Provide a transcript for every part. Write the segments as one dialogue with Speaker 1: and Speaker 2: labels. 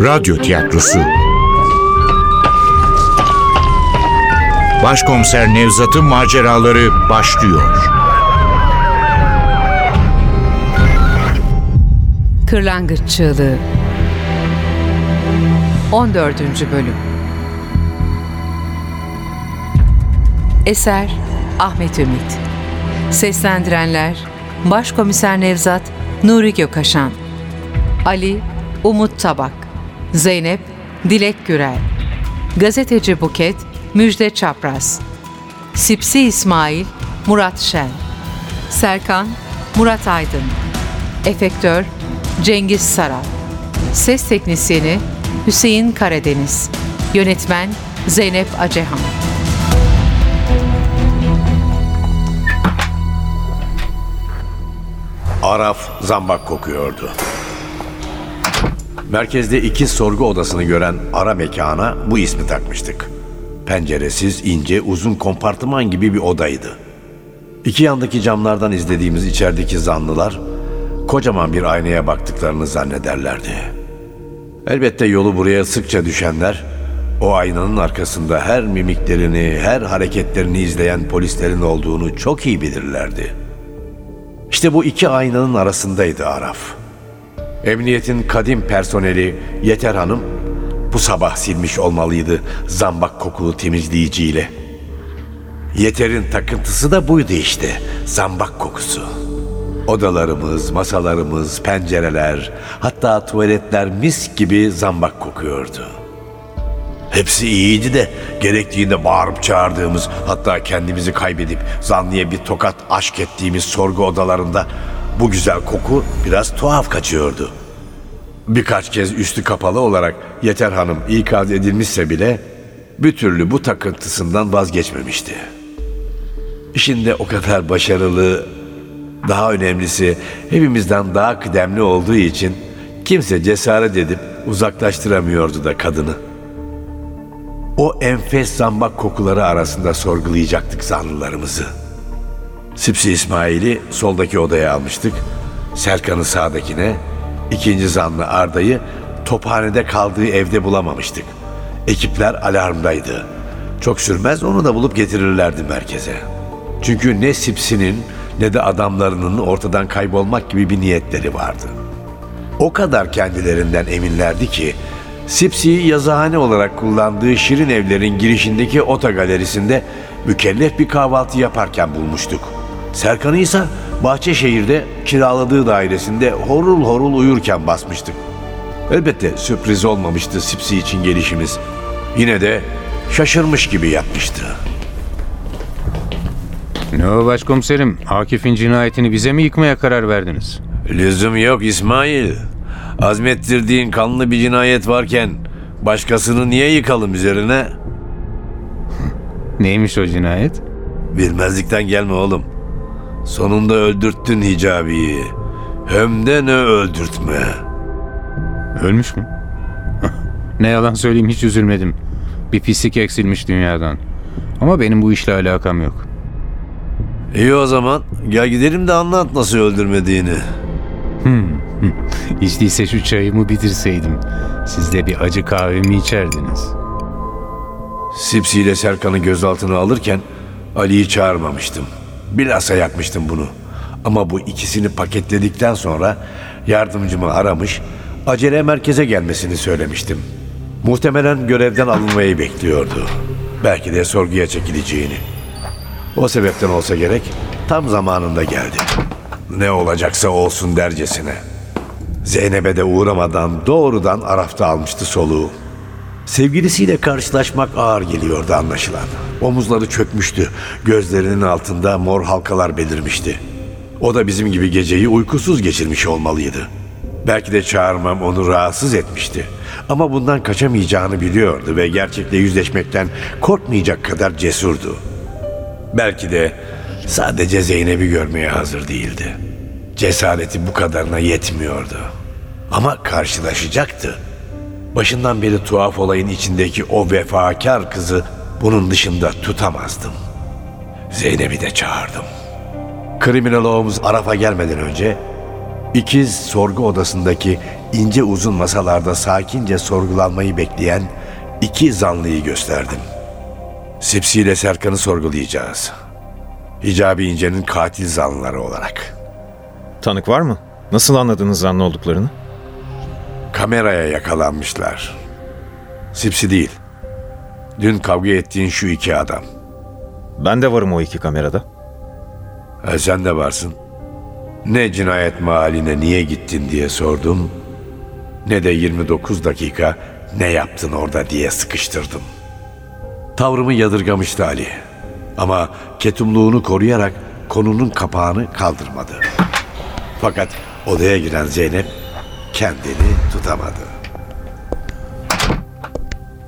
Speaker 1: Radyo Tiyatrosu. Başkomiser Nevzat'ın maceraları başlıyor.
Speaker 2: Kırlangıç Çığlığı. 14. Bölüm. Eser Ahmet Ümit. Seslendirenler Başkomiser Nevzat Nuri Gökaşan Ali Umut Tabak Zeynep Dilek Gürel. Gazeteci Buket Müjde Çapraz. Sipsi İsmail Murat Şen. Serkan Murat Aydın. Efektör Cengiz Saral Ses Teknisyeni Hüseyin Karadeniz. Yönetmen Zeynep Acehan.
Speaker 3: Araf zambak kokuyordu. Merkezde iki sorgu odasını gören ara mekana bu ismi takmıştık. Penceresiz, ince, uzun kompartıman gibi bir odaydı. İki yandaki camlardan izlediğimiz içerideki zanlılar kocaman bir aynaya baktıklarını zannederlerdi. Elbette yolu buraya sıkça düşenler o aynanın arkasında her mimiklerini, her hareketlerini izleyen polislerin olduğunu çok iyi bilirlerdi. İşte bu iki aynanın arasındaydı Araf. Emniyetin kadim personeli Yeter Hanım bu sabah silmiş olmalıydı zambak kokulu temizleyiciyle. Yeter'in takıntısı da buydu işte, zambak kokusu. Odalarımız, masalarımız, pencereler, hatta tuvaletler mis gibi zambak kokuyordu. Hepsi iyiydi de gerektiğinde bağırıp çağırdığımız hatta kendimizi kaybedip zanlıya bir tokat aşk ettiğimiz sorgu odalarında bu güzel koku biraz tuhaf kaçıyordu. Birkaç kez üstü kapalı olarak Yeter Hanım ikaz edilmişse bile bir türlü bu takıntısından vazgeçmemişti. İşinde o kadar başarılı, daha önemlisi hepimizden daha kıdemli olduğu için kimse cesaret edip uzaklaştıramıyordu da kadını. O enfes zambak kokuları arasında sorgulayacaktık zanlılarımızı. Sipsi İsmail'i soldaki odaya almıştık. Serkan'ı sağdakine, ikinci zanlı Arda'yı tophanede kaldığı evde bulamamıştık. Ekipler alarmdaydı. Çok sürmez onu da bulup getirirlerdi merkeze. Çünkü ne Sipsi'nin ne de adamlarının ortadan kaybolmak gibi bir niyetleri vardı. O kadar kendilerinden eminlerdi ki Sipsi'yi yazıhane olarak kullandığı Şirin Evler'in girişindeki ota galerisinde mükellef bir kahvaltı yaparken bulmuştuk. Serkan'ı ise Bahçeşehir'de kiraladığı dairesinde horul horul uyurken basmıştık. Elbette sürpriz olmamıştı Sipsi için gelişimiz. Yine de şaşırmış gibi yapmıştı.
Speaker 4: Ne o başkomiserim? Akif'in cinayetini bize mi yıkmaya karar verdiniz?
Speaker 3: Lüzum yok İsmail. Azmettirdiğin kanlı bir cinayet varken başkasını niye yıkalım üzerine?
Speaker 4: Neymiş o cinayet?
Speaker 3: Bilmezlikten gelme oğlum. Sonunda öldürttün Hicabi'yi. Hem de ne öldürtme.
Speaker 4: Ölmüş mü? ne yalan söyleyeyim hiç üzülmedim. Bir pislik eksilmiş dünyadan. Ama benim bu işle alakam yok.
Speaker 3: İyi o zaman gel gidelim de anlat nasıl öldürmediğini.
Speaker 4: Hiç değilse şu çayımı bitirseydim. Siz de bir acı kahvemi içerdiniz.
Speaker 3: Sipsi ile Serkan'ı gözaltına alırken Ali'yi çağırmamıştım. Bilhassa yapmıştım bunu. Ama bu ikisini paketledikten sonra yardımcımı aramış, acele merkeze gelmesini söylemiştim. Muhtemelen görevden alınmayı bekliyordu. Belki de sorguya çekileceğini. O sebepten olsa gerek tam zamanında geldi. Ne olacaksa olsun dercesine. Zeynep'e de uğramadan doğrudan Araf'ta almıştı soluğu. Sevgilisiyle karşılaşmak ağır geliyordu anlaşılan. Omuzları çökmüştü, gözlerinin altında mor halkalar belirmişti. O da bizim gibi geceyi uykusuz geçirmiş olmalıydı. Belki de çağırmam onu rahatsız etmişti. Ama bundan kaçamayacağını biliyordu ve gerçekle yüzleşmekten korkmayacak kadar cesurdu. Belki de sadece Zeynep'i görmeye hazır değildi. Cesareti bu kadarına yetmiyordu. Ama karşılaşacaktı. Başından beri tuhaf olayın içindeki o vefakar kızı bunun dışında tutamazdım. Zeynep'i de çağırdım. Kriminal Holmes Araf'a gelmeden önce İkiz sorgu odasındaki ince uzun masalarda sakince sorgulanmayı bekleyen iki zanlıyı gösterdim. Sipsi ile Serkan'ı sorgulayacağız. Hicabi İnce'nin katil zanlıları olarak.
Speaker 5: Tanık var mı? Nasıl anladınız zanlı olduklarını?
Speaker 3: Kameraya yakalanmışlar. Sipsi değil. Dün kavga ettiğin şu iki adam.
Speaker 5: Ben de varım o iki kamerada.
Speaker 3: Ha, sen de varsın. Ne cinayet mahalline niye gittin diye sordum. Ne de 29 dakika ne yaptın orada diye sıkıştırdım. Tavrımı yadırgamıştı Ali. Ama ketumluğunu koruyarak konunun kapağını kaldırmadı. Fakat odaya giren Zeynep kendini tutamadı.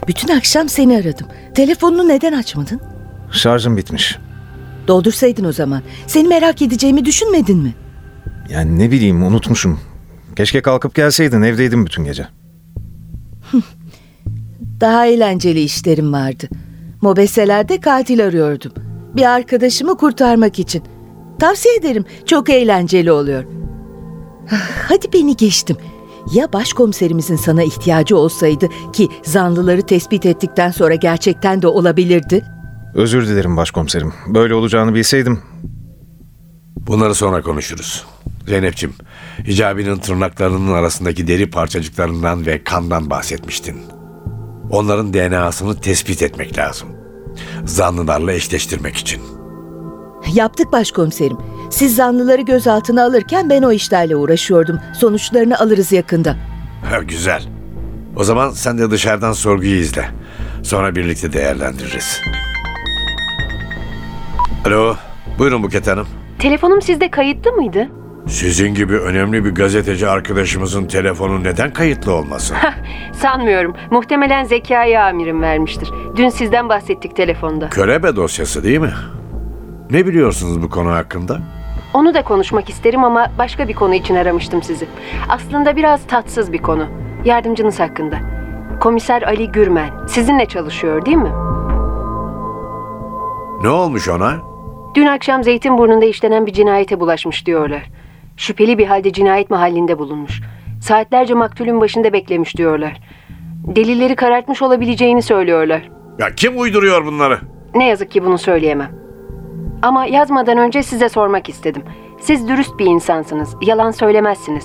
Speaker 6: Bütün akşam seni aradım. Telefonunu neden açmadın?
Speaker 5: Şarjım bitmiş.
Speaker 6: Doldursaydın o zaman. Seni merak edeceğimi düşünmedin mi?
Speaker 5: Yani ne bileyim unutmuşum. Keşke kalkıp gelseydin evdeydim bütün gece.
Speaker 6: Daha eğlenceli işlerim vardı. Mobeselerde katil arıyordum. Bir arkadaşımı kurtarmak için. Tavsiye ederim. Çok eğlenceli oluyor. Ah, Hadi beni geçtim. Ya başkomiserimizin sana ihtiyacı olsaydı ki zanlıları tespit ettikten sonra gerçekten de olabilirdi.
Speaker 5: Özür dilerim başkomiserim. Böyle olacağını bilseydim.
Speaker 3: Bunları sonra konuşuruz. Zeynep'ciğim, Hicabi'nin tırnaklarının arasındaki deri parçacıklarından ve kandan bahsetmiştin. Onların DNA'sını tespit etmek lazım. Zanlılarla eşleştirmek için.
Speaker 6: Yaptık başkomiserim. Siz zanlıları gözaltına alırken ben o işlerle uğraşıyordum. Sonuçlarını alırız yakında.
Speaker 3: Ha, güzel. O zaman sen de dışarıdan sorguyu izle. Sonra birlikte değerlendiririz. Alo, buyurun Buket Hanım.
Speaker 7: Telefonum sizde kayıtlı mıydı?
Speaker 3: Sizin gibi önemli bir gazeteci arkadaşımızın telefonu neden kayıtlı olmasın?
Speaker 7: Sanmıyorum. Muhtemelen Zekai amirim vermiştir. Dün sizden bahsettik telefonda.
Speaker 3: Körebe dosyası değil mi? Ne biliyorsunuz bu konu hakkında?
Speaker 7: Onu da konuşmak isterim ama başka bir konu için aramıştım sizi. Aslında biraz tatsız bir konu. Yardımcınız hakkında. Komiser Ali Gürmen. Sizinle çalışıyor değil mi?
Speaker 3: Ne olmuş ona?
Speaker 7: Dün akşam Zeytinburnu'nda işlenen bir cinayete bulaşmış diyorlar. Şüpheli bir halde cinayet mahallinde bulunmuş. Saatlerce maktulün başında beklemiş diyorlar. Delilleri karartmış olabileceğini söylüyorlar.
Speaker 3: Ya kim uyduruyor bunları?
Speaker 7: Ne yazık ki bunu söyleyemem. Ama yazmadan önce size sormak istedim. Siz dürüst bir insansınız, yalan söylemezsiniz.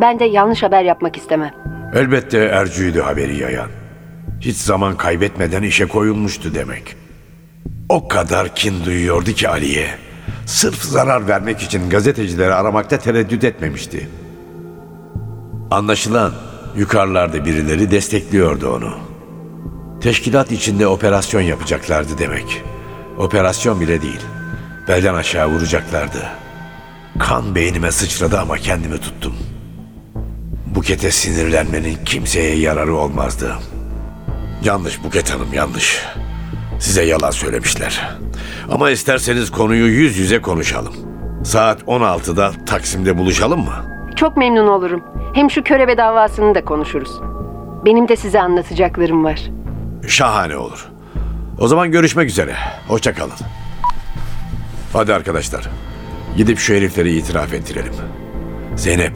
Speaker 7: Ben de yanlış haber yapmak istemem.
Speaker 3: Elbette Ercü'ydü haberi yayan. Hiç zaman kaybetmeden işe koyulmuştu demek. O kadar kin duyuyordu ki Ali'ye. Sırf zarar vermek için gazetecileri aramakta tereddüt etmemişti. Anlaşılan yukarılarda birileri destekliyordu onu. Teşkilat içinde operasyon yapacaklardı demek. Operasyon bile değil. Belden aşağı vuracaklardı. Kan beynime sıçradı ama kendimi tuttum. Buket'e sinirlenmenin kimseye yararı olmazdı. Yanlış Buket Hanım yanlış. Size yalan söylemişler. Ama isterseniz konuyu yüz yüze konuşalım. Saat 16'da Taksim'de buluşalım mı?
Speaker 7: Çok memnun olurum. Hem şu körebe davasını da konuşuruz. Benim de size anlatacaklarım var.
Speaker 3: Şahane olur. O zaman görüşmek üzere. Hoşça kalın. Hadi arkadaşlar. Gidip şu herifleri itiraf ettirelim. Zeynep,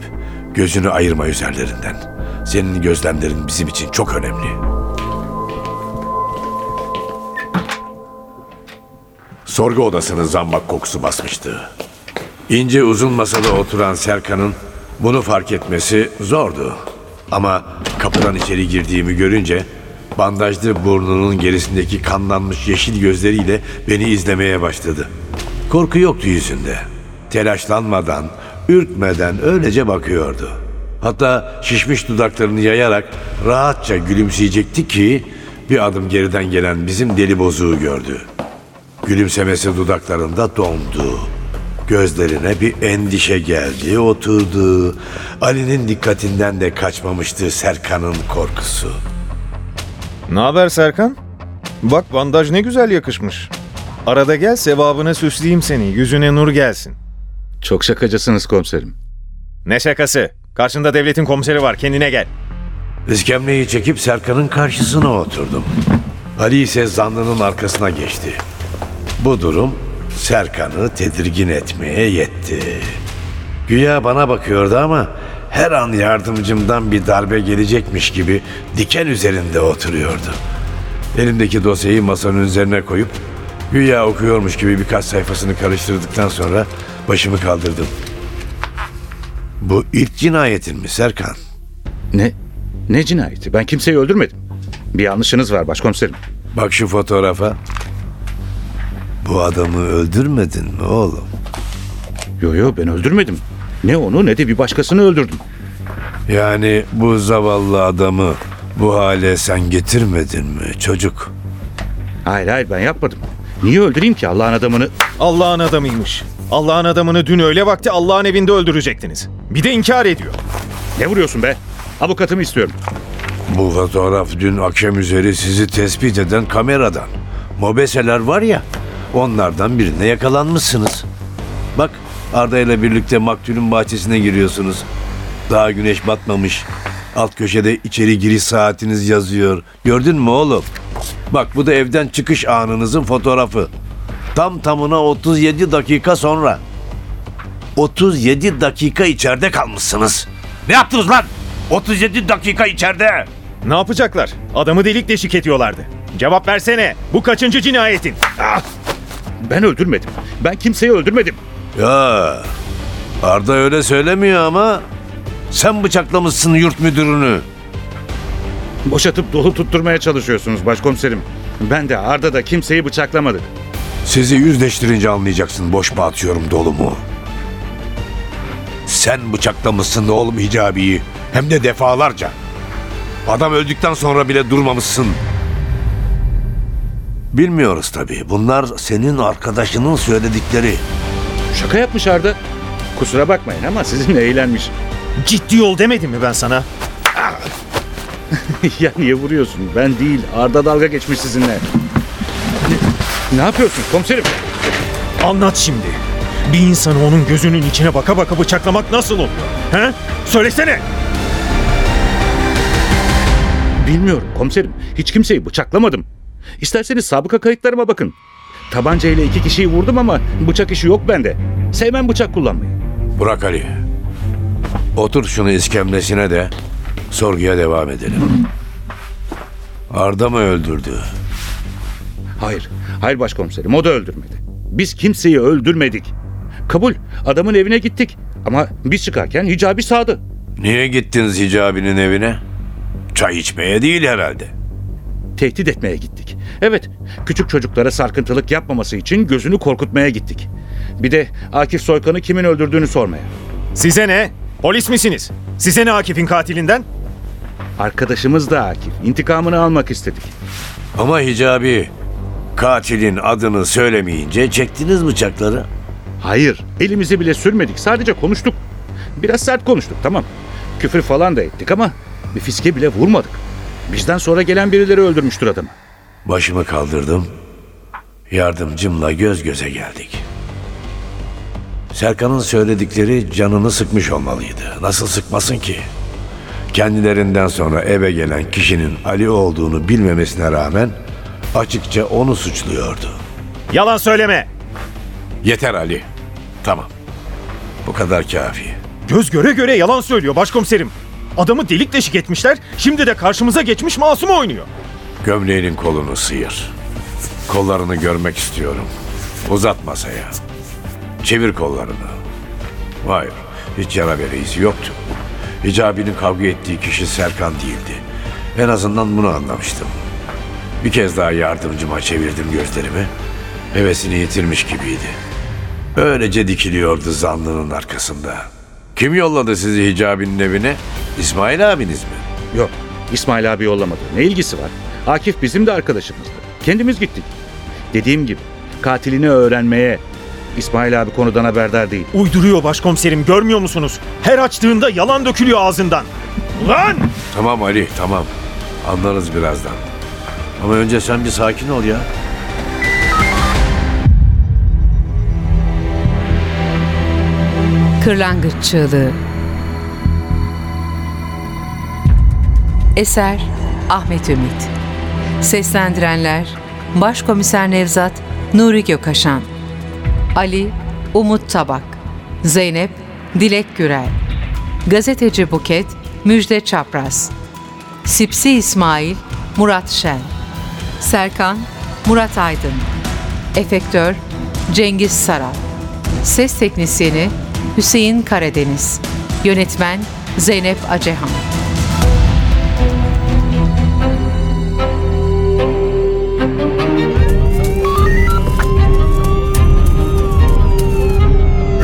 Speaker 3: gözünü ayırma üzerlerinden. Senin gözlemlerin bizim için çok önemli. Sorgu odasını zambak kokusu basmıştı. İnce uzun masada oturan Serkan'ın bunu fark etmesi zordu. Ama kapıdan içeri girdiğimi görünce bandajlı burnunun gerisindeki kanlanmış yeşil gözleriyle beni izlemeye başladı. Korku yoktu yüzünde. Telaşlanmadan, ürkmeden öylece bakıyordu. Hatta şişmiş dudaklarını yayarak rahatça gülümseyecekti ki bir adım geriden gelen bizim deli bozuğu gördü. Gülümsemesi dudaklarında dondu. Gözlerine bir endişe geldi, oturdu. Ali'nin dikkatinden de kaçmamıştı Serkan'ın korkusu.
Speaker 5: Ne haber Serkan? Bak bandaj ne güzel yakışmış. Arada gel sevabına süsleyeyim seni. Yüzüne nur gelsin.
Speaker 4: Çok şakacısınız komiserim.
Speaker 5: Ne şakası? Karşında devletin komiseri var. Kendine gel.
Speaker 3: İskemleyi çekip Serkan'ın karşısına oturdum. Ali ise zanlının arkasına geçti. Bu durum Serkan'ı tedirgin etmeye yetti. Güya bana bakıyordu ama her an yardımcımdan bir darbe gelecekmiş gibi diken üzerinde oturuyordu. Elimdeki dosyayı masanın üzerine koyup güya okuyormuş gibi birkaç sayfasını karıştırdıktan sonra başımı kaldırdım. Bu ilk cinayetin mi Serkan?
Speaker 4: Ne? Ne cinayeti? Ben kimseyi öldürmedim. Bir yanlışınız var başkomiserim.
Speaker 3: Bak şu fotoğrafa. Bu adamı öldürmedin mi oğlum?
Speaker 4: Yo yo ben öldürmedim. Ne onu ne de bir başkasını öldürdüm.
Speaker 3: Yani bu zavallı adamı bu hale sen getirmedin mi çocuk?
Speaker 4: Hayır hayır ben yapmadım. Niye öldüreyim ki Allah'ın adamını?
Speaker 5: Allah'ın adamıymış. Allah'ın adamını dün öğle vakti Allah'ın evinde öldürecektiniz. Bir de inkar ediyor.
Speaker 4: Ne vuruyorsun be? Avukatımı istiyorum.
Speaker 3: Bu fotoğraf dün akşam üzeri sizi tespit eden kameradan. Mobeseler var ya, onlardan birine yakalanmışsınız. Bak Arda ile birlikte maktulün bahçesine giriyorsunuz. Daha güneş batmamış. Alt köşede içeri giriş saatiniz yazıyor. Gördün mü oğlum? Bak bu da evden çıkış anınızın fotoğrafı. Tam tamına 37 dakika sonra. 37 dakika içeride kalmışsınız. Ne yaptınız lan? 37 dakika içeride.
Speaker 5: Ne yapacaklar? Adamı delik deşik ediyorlardı. Cevap versene. Bu kaçıncı cinayetin?
Speaker 4: Ben öldürmedim. Ben kimseyi öldürmedim.
Speaker 3: Ya Arda öyle söylemiyor ama sen bıçaklamışsın yurt müdürünü.
Speaker 4: Boşatıp dolu tutturmaya çalışıyorsunuz başkomiserim. Ben de Arda da kimseyi bıçaklamadık.
Speaker 3: Sizi yüzleştirince anlayacaksın boş mu atıyorum dolu mu. Sen bıçaklamışsın oğlum Hicabi'yi. Hem de defalarca. Adam öldükten sonra bile durmamışsın. Bilmiyoruz tabii. Bunlar senin arkadaşının söyledikleri.
Speaker 4: Şaka yapmış Arda. Kusura bakmayın ama sizinle eğlenmiş.
Speaker 5: Ciddi ol demedim mi ben sana?
Speaker 4: ya niye vuruyorsun? Ben değil. Arda dalga geçmiş sizinle. Ne, ne yapıyorsun komiserim?
Speaker 5: Anlat şimdi. Bir insanı onun gözünün içine baka baka bıçaklamak nasıl oluyor? He? Söylesene.
Speaker 4: Bilmiyorum komiserim. Hiç kimseyi bıçaklamadım. İsterseniz sabıka kayıtlarıma bakın. Tabanca ile iki kişiyi vurdum ama bıçak işi yok bende. Sevmem bıçak kullanmayı.
Speaker 3: Burak Ali. Otur şunu iskemlesine de sorguya devam edelim. Arda mı öldürdü?
Speaker 4: Hayır. Hayır başkomiserim o da öldürmedi. Biz kimseyi öldürmedik. Kabul. Adamın evine gittik. Ama biz çıkarken hicabi sağdı.
Speaker 3: Niye gittiniz Hicabi'nin evine? Çay içmeye değil herhalde.
Speaker 4: Tehdit etmeye gittik. Evet, küçük çocuklara sarkıntılık yapmaması için gözünü korkutmaya gittik. Bir de Akif Soykan'ı kimin öldürdüğünü sormaya.
Speaker 5: Size ne? Polis misiniz? Size ne Akif'in katilinden?
Speaker 4: Arkadaşımız da Akif. İntikamını almak istedik.
Speaker 3: Ama Hicabi katilin adını söylemeyince çektiniz bıçakları.
Speaker 4: Hayır, elimizi bile sürmedik. Sadece konuştuk. Biraz sert konuştuk, tamam. Küfür falan da ettik ama bir fiske bile vurmadık. Bizden sonra gelen birileri öldürmüştür adamı.
Speaker 3: Başımı kaldırdım. Yardımcımla göz göze geldik. Serkan'ın söyledikleri canını sıkmış olmalıydı. Nasıl sıkmasın ki? Kendilerinden sonra eve gelen kişinin Ali olduğunu bilmemesine rağmen açıkça onu suçluyordu.
Speaker 5: Yalan söyleme.
Speaker 3: Yeter Ali. Tamam. Bu kadar kafi.
Speaker 5: Göz göre göre yalan söylüyor başkomiserim. Adamı delik deşik etmişler. Şimdi de karşımıza geçmiş masum oynuyor.
Speaker 3: Gömleğinin kolunu sıyır. Kollarını görmek istiyorum. Uzat masaya. Çevir kollarını. Hayır, hiç yara bere izi yoktu. Hicabi'nin kavga ettiği kişi Serkan değildi. En azından bunu anlamıştım. Bir kez daha yardımcıma çevirdim gözlerimi. Hevesini yitirmiş gibiydi. Öylece dikiliyordu zanlının arkasında. Kim yolladı sizi Hicabi'nin evine? İsmail abiniz mi?
Speaker 4: Yok, İsmail abi yollamadı. Ne ilgisi var? Akif bizim de arkadaşımızdı. Kendimiz gittik. Dediğim gibi katilini öğrenmeye İsmail abi konudan haberdar değil.
Speaker 5: Uyduruyor başkomiserim görmüyor musunuz? Her açtığında yalan dökülüyor ağzından. Lan!
Speaker 3: Tamam Ali, tamam. Anlarız birazdan. Ama önce sen bir sakin ol ya.
Speaker 2: Kırlangıç Çığlığı Eser Ahmet Ümit Seslendirenler Başkomiser Nevzat Nuri Gökaşan Ali Umut Tabak Zeynep Dilek Gürel Gazeteci Buket Müjde Çapraz Sipsi İsmail Murat Şen Serkan Murat Aydın Efektör Cengiz Saral Ses Teknisyeni Hüseyin Karadeniz Yönetmen Zeynep Acehan